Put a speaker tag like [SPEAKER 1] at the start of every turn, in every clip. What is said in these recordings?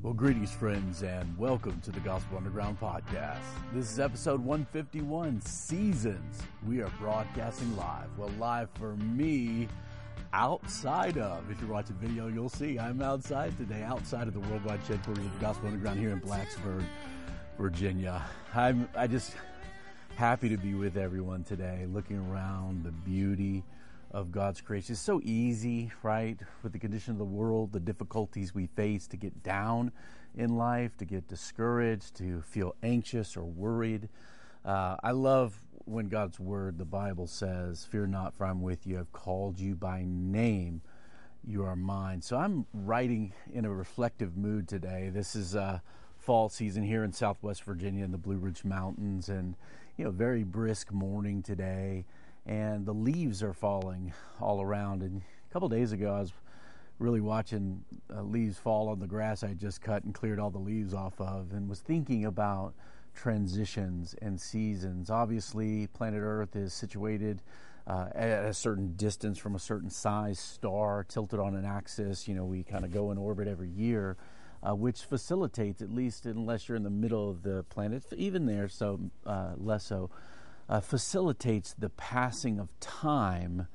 [SPEAKER 1] Well, greetings, friends, and welcome to the Gospel Underground podcast. This is episode 151 Seasons. We are broadcasting live. Well, live for me outside of. If you're watching video, you'll see I'm outside today, outside of the worldwide headquarters of the Gospel Underground here in Blacksburg, Virginia. I'm I just happy to be with everyone today, looking around the beauty of God's creation. It's so easy, right, with the condition of the world, the difficulties we face to get down in life, to get discouraged, to feel anxious or worried. Uh, I love when God's word, the Bible says, Fear not, for I'm with you. I've called you by name. You are mine. So I'm writing in a reflective mood today. This is uh, fall season here in Southwest Virginia in the Blue Ridge Mountains, and you know, very brisk morning today and the leaves are falling all around. And a couple days ago, I was really watching uh, leaves fall on the grass I just cut and cleared all the leaves off of, and was thinking about transitions and seasons. Obviously, planet Earth is situated uh, at a certain distance from a certain size star, tilted on an axis. You know, we kind of go in orbit every year. Uh, which facilitates, at least unless you're in the middle of the planet, even there, so uh, less so, uh, facilitates the passing of time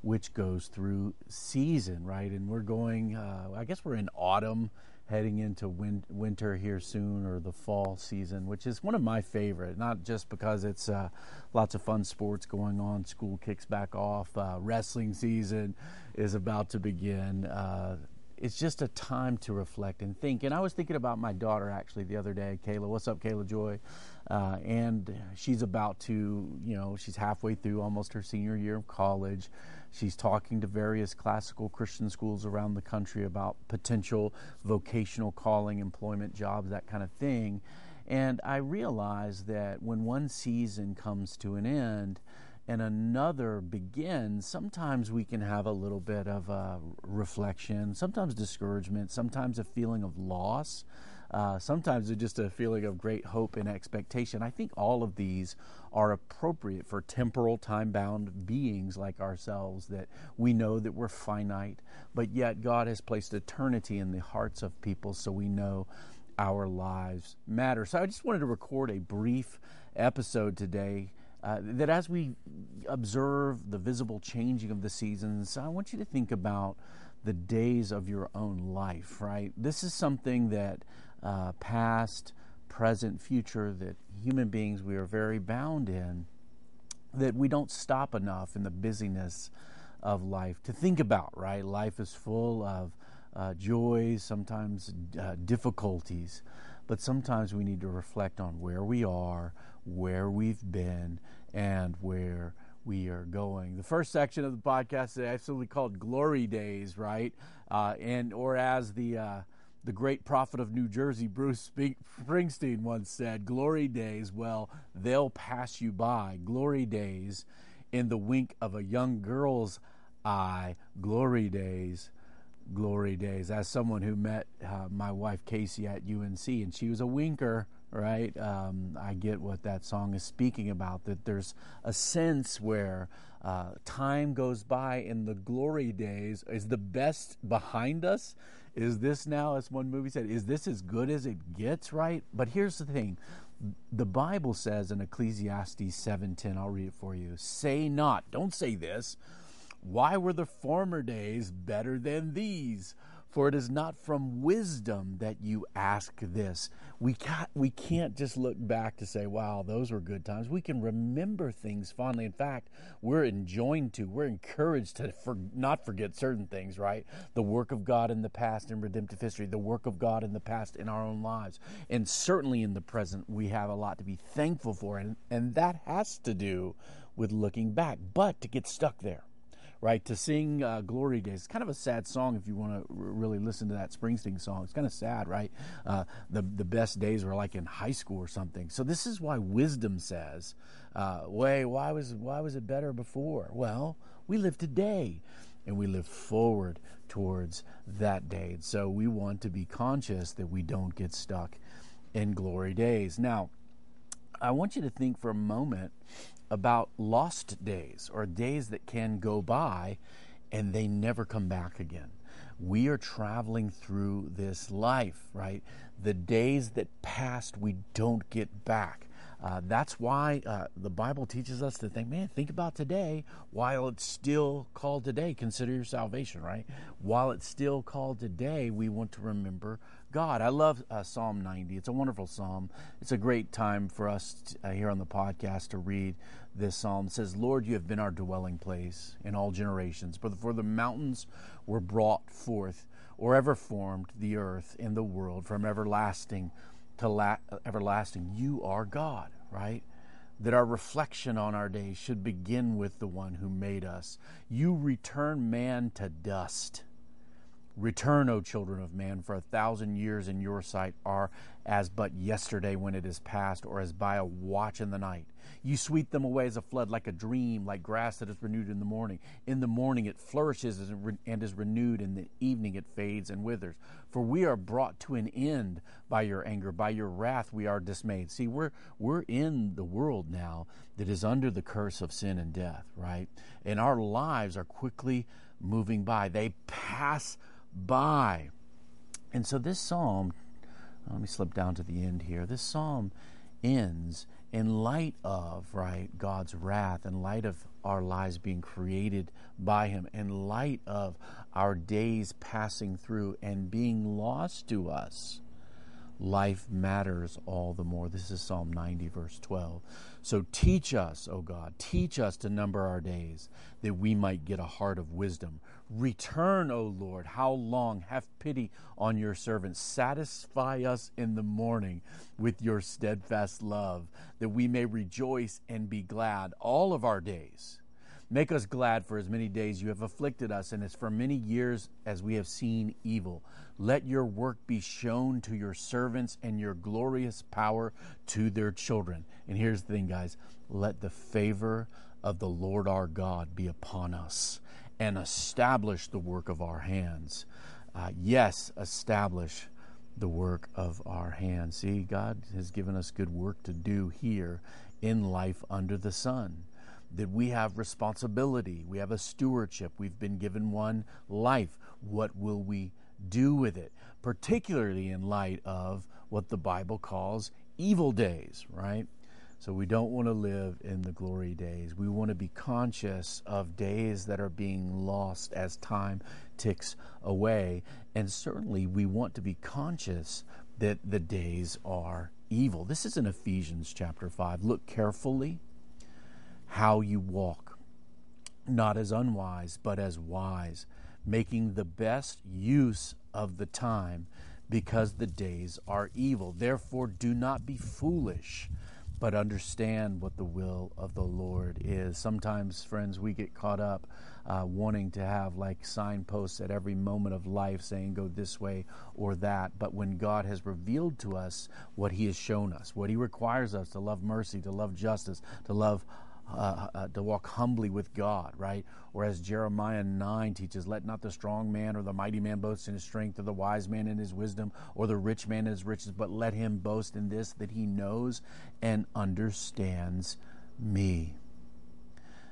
[SPEAKER 1] which goes through season, right? And we're going, uh, I guess we're in autumn, heading into win- winter here soon, or the fall season, which is one of my favorite. Not just because it's uh, lots of fun sports going on, school kicks back off, uh, wrestling season is about to begin. It's just a time to reflect and think. And I was thinking about my daughter actually the other day, Kayla. What's up, Kayla Joy? Uh, and she's about to, you know, she's halfway through almost her senior year of college. She's talking to various classical Christian schools around the country about potential vocational calling, employment jobs, that kind of thing. And I realized that when one season comes to an end, and another begins, sometimes we can have a little bit of reflection, sometimes discouragement, sometimes a feeling of loss, uh, sometimes just a feeling of great hope and expectation. I think all of these are appropriate for temporal, time bound beings like ourselves, that we know that we're finite, but yet God has placed eternity in the hearts of people so we know our lives matter. So I just wanted to record a brief episode today uh, that as we observe the visible changing of the seasons, I want you to think about the days of your own life, right? This is something that uh, past, present, future, that human beings we are very bound in, that we don't stop enough in the busyness of life to think about, right? Life is full of uh, joys, sometimes uh, difficulties, but sometimes we need to reflect on where we are, where we've been, and where we are going. The first section of the podcast is absolutely called "Glory Days," right? Uh, and or as the uh, the great prophet of New Jersey, Bruce Springsteen, once said, "Glory days, well, they'll pass you by. Glory days, in the wink of a young girl's eye. Glory days." glory days as someone who met uh, my wife Casey at UNC and she was a winker right? Um, I get what that song is speaking about that there's a sense where uh, time goes by in the glory days is the best behind us? Is this now as one movie said is this as good as it gets right? But here's the thing. The Bible says in Ecclesiastes 7:10 I'll read it for you say not don't say this why were the former days better than these? For it is not from wisdom that you ask this. We can't, we can't just look back to say, wow, those were good times. We can remember things fondly. In fact, we're enjoined to, we're encouraged to for, not forget certain things, right? The work of God in the past in redemptive history, the work of God in the past in our own lives. And certainly in the present, we have a lot to be thankful for. And, and that has to do with looking back. But to get stuck there, right? To sing uh, Glory Days. It's kind of a sad song if you want to r- really listen to that Springsteen song. It's kind of sad, right? Uh, the, the best days were like in high school or something. So this is why wisdom says, uh, wait, why was, why was it better before? Well, we live today and we live forward towards that day. And so we want to be conscious that we don't get stuck in glory days. Now, I want you to think for a moment about lost days or days that can go by and they never come back again. We are traveling through this life, right? The days that passed, we don't get back. Uh, that's why uh, the Bible teaches us to think, man, think about today while it's still called today. Consider your salvation, right? While it's still called today, we want to remember God. I love uh, Psalm 90. It's a wonderful psalm. It's a great time for us to, uh, here on the podcast to read this psalm. It says, Lord, you have been our dwelling place in all generations. For the, for the mountains were brought forth, or ever formed the earth and the world from everlasting to la- everlasting. You are God, right? That our reflection on our days should begin with the one who made us. You return man to dust Return, O children of man, for a thousand years in your sight are as but yesterday when it is past, or as by a watch in the night. You sweep them away as a flood, like a dream, like grass that is renewed in the morning. In the morning it flourishes and is renewed, in the evening it fades and withers. For we are brought to an end by your anger, by your wrath we are dismayed. See, we're we're in the world now that is under the curse of sin and death, right? And our lives are quickly moving by. They pass by. And so this psalm, let me slip down to the end here. This psalm ends in light of, right, God's wrath, in light of our lives being created by Him, in light of our days passing through and being lost to us life matters all the more. This is Psalm 90, verse 12. So teach us, O God, teach us to number our days, that we might get a heart of wisdom. Return, O Lord, how long? Have pity on your servants. Satisfy us in the morning with your steadfast love, that we may rejoice and be glad all of our days. Make us glad for as many days you have afflicted us, and as for many years as we have seen evil. Let your work be shown to your servants and your glorious power to their children. And here's the thing, guys let the favor of the Lord our God be upon us and establish the work of our hands. Uh, yes, establish the work of our hands. See, God has given us good work to do here in life under the sun that we have responsibility, we have a stewardship, we've been given one life. What will we do with it? Particularly in light of what the Bible calls evil days, right? So we don't want to live in the glory days. We want to be conscious of days that are being lost as time ticks away. And certainly we want to be conscious that the days are evil. This is in Ephesians chapter 5. Look carefully how you walk, not as unwise, but as wise, making the best use of the time because the days are evil. Therefore, do not be foolish, but understand what the will of the Lord is. Sometimes, friends, we get caught up uh, wanting to have like signposts at every moment of life saying go this way or that. But when God has revealed to us what He has shown us, what He requires us to love mercy, to love justice, to love uh, uh, to walk humbly with God, right? Or as Jeremiah 9 teaches, let not the strong man or the mighty man boast in his strength, or the wise man in his wisdom, or the rich man in his riches, but let him boast in this, that he knows and understands me.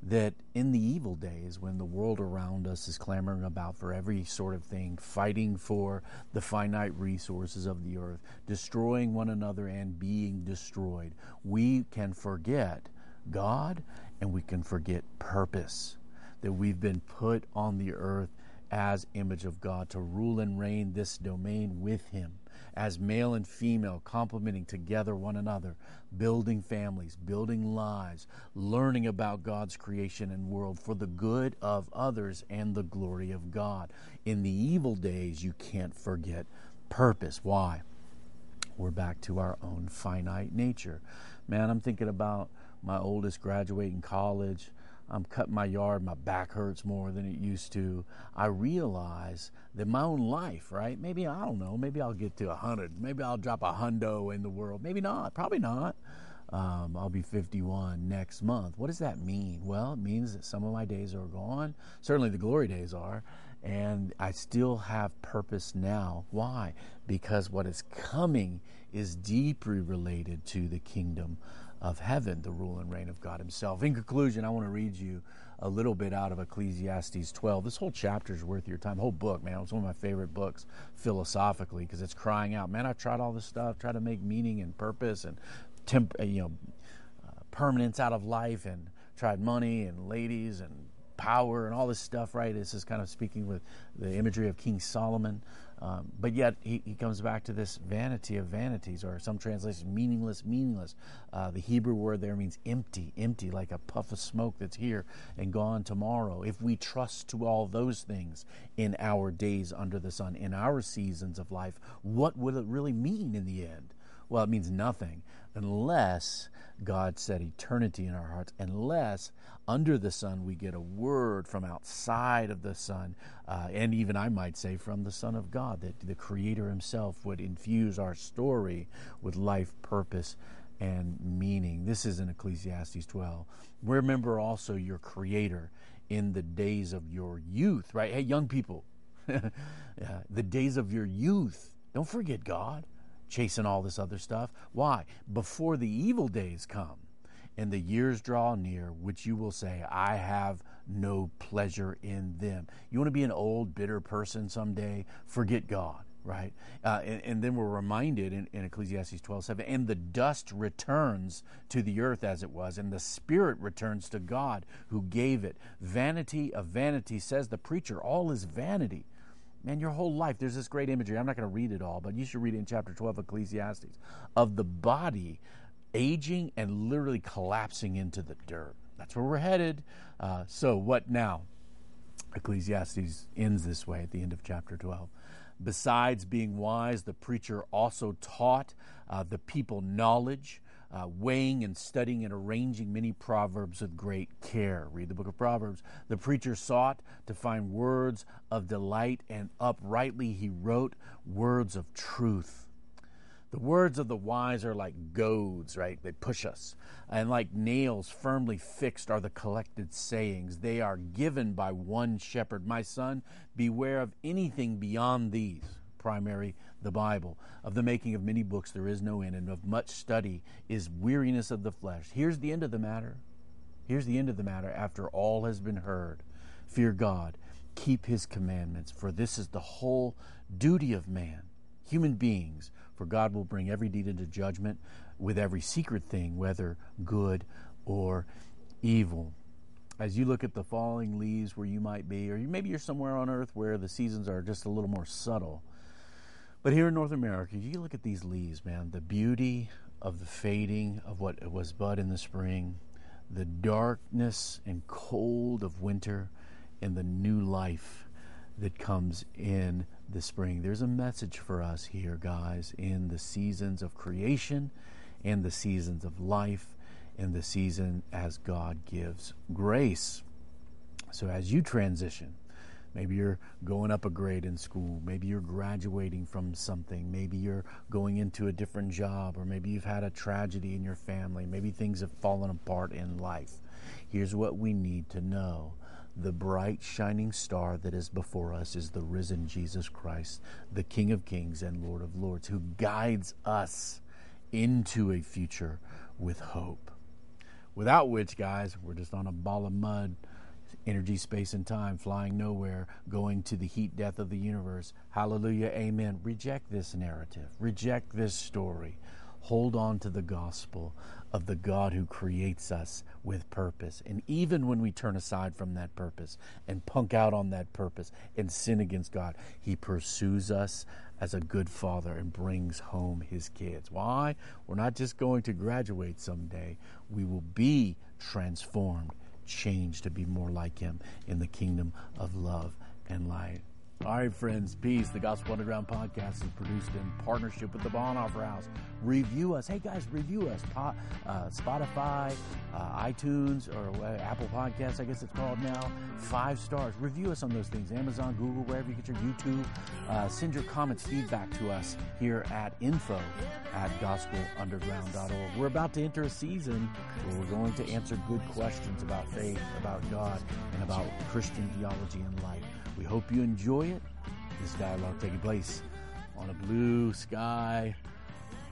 [SPEAKER 1] That in the evil days, when the world around us is clamoring about for every sort of thing, fighting for the finite resources of the earth, destroying one another and being destroyed, we can forget God and we can forget purpose. That we've been put on the earth as image of God to rule and reign this domain with Him, as male and female, complementing together one another, building families, building lives, learning about God's creation and world for the good of others and the glory of God. In the evil days, you can't forget purpose. Why? We're back to our own finite nature. Man, I'm thinking about my oldest graduating college. I'm cutting my yard, my back hurts more than it used to. I realize that my own life, right? Maybe, I don't know, maybe I'll get to a 100. Maybe I'll drop a hundo in the world. Maybe not, probably not. Um, I'll be 51 next month. What does that mean? Well, it means that some of my days are gone. Certainly the glory days are. And I still have purpose now. Why? Because what is coming is deeply related to the kingdom of heaven, the rule and reign of God Himself. In conclusion, I want to read you a little bit out of Ecclesiastes 12. This whole chapter is worth your time. Whole book, man. It's one of my favorite books philosophically because it's crying out, man, I've tried all this stuff, tried to make meaning and purpose and temp, you know, uh, permanence out of life and tried money and ladies and power and all this stuff, right? This is kind of speaking with the imagery of King Solomon. Um, but yet he, he, comes back to this vanity of vanities, or some translations, meaningless, meaningless. Uh, the Hebrew word there means empty, empty, like a puff of smoke that's here and gone tomorrow. If we trust to all those things in our days under the sun, in our seasons of life, what will it really mean in the end? Well, it means nothing unless God set eternity in our hearts, unless under the sun we get a word from outside of the sun, uh, and even I might say from the Son of God, that the Creator Himself would infuse our story with life, purpose, and meaning. This is in Ecclesiastes 12. Remember also your Creator in the days of your youth, right? Hey, young people, the days of your youth. Don't forget God chasing all this other stuff. Why? Before the evil days come and the years draw near, which you will say, I have no pleasure in them. You want to be an old, bitter person someday? Forget God. Right, uh, and, and, then we're reminded in, in Ecclesiastes 12 7, and the dust returns to the earth as it was, and the spirit returns to God who gave it. Vanity of vanity, says the preacher, all is vanity. Man, your whole life, there's this great imagery. I'm not going to read it all, but you should read it in chapter 12 of Ecclesiastes of the body aging and literally collapsing into the dirt. That's where we're headed. Uh, so, what now? Ecclesiastes ends this way at the end of chapter 12. Besides being wise, the preacher also taught uh, the people knowledge uh, weighing and studying and arranging many proverbs with great care. Read the book of Proverbs. The preacher sought to find words of delight, and uprightly he wrote words of truth. The words of the wise are like goads, right? They push us. And like nails firmly fixed are the collected sayings. They are given by one shepherd. My son, beware of anything beyond these primary the Bible. Of the making of many books there is no end, and of much study is weariness of the flesh. Here's the end of the matter. Here's the end of the matter after all has been heard. Fear God, keep his commandments, for this is the whole duty of man, human beings, for God will bring every deed into judgment with every secret thing, whether good or evil. As you look at the falling leaves where you might be, or maybe you're somewhere on earth where the seasons are just a little more subtle, but here in North America, you look at these leaves, man, the beauty of the fading of what was bud in the spring, the darkness and cold of winter, and the new life that comes in the spring. There's a message for us here, guys, in the seasons of creation and the seasons of life and the season as God gives grace. So as you transition, Maybe you're going up a grade in school. Maybe you're graduating from something. Maybe you're going into a different job, or maybe you've had a tragedy in your family. Maybe things have fallen apart in life. Here's what we need to know the bright shining star that is before us is the risen Jesus Christ, the King of Kings and Lord of Lords, who guides us into a future with hope. Without which, guys, we're just on a ball of mud energy, space, and time, flying nowhere, going to the heat death of the universe. Hallelujah, amen. Reject this narrative, reject this story. Hold on to the gospel of the God who creates us with purpose. And even when we turn aside from that purpose and punk out on that purpose and sin against God, He pursues us as a good father and brings home His kids. Why? We're not just going to graduate someday, we will be transformed change to be more like Him in the kingdom of love and light. All right, friends, peace. The Gospel Underground podcast is produced in partnership with the Bonhoeffer House. Review us. Hey, guys, review us. Po- uh, Spotify, uh, iTunes, or uh, Apple Podcasts, I guess it's called now. Five stars. Review us on those things. Amazon, Google, wherever you get your YouTube. Uh, send your comments, feedback to us here at info at gospelunderground.org. We're about to enter a season where we're going to answer good questions about faith, about God, and about Christian theology and life. We hope you enjoy it. This dialogue taking place on a blue sky,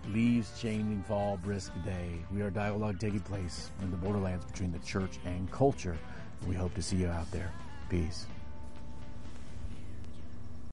[SPEAKER 1] leaves changing fall brisk day. We are dialogue taking place in the borderlands between the church and culture. We hope to see you out there. Peace.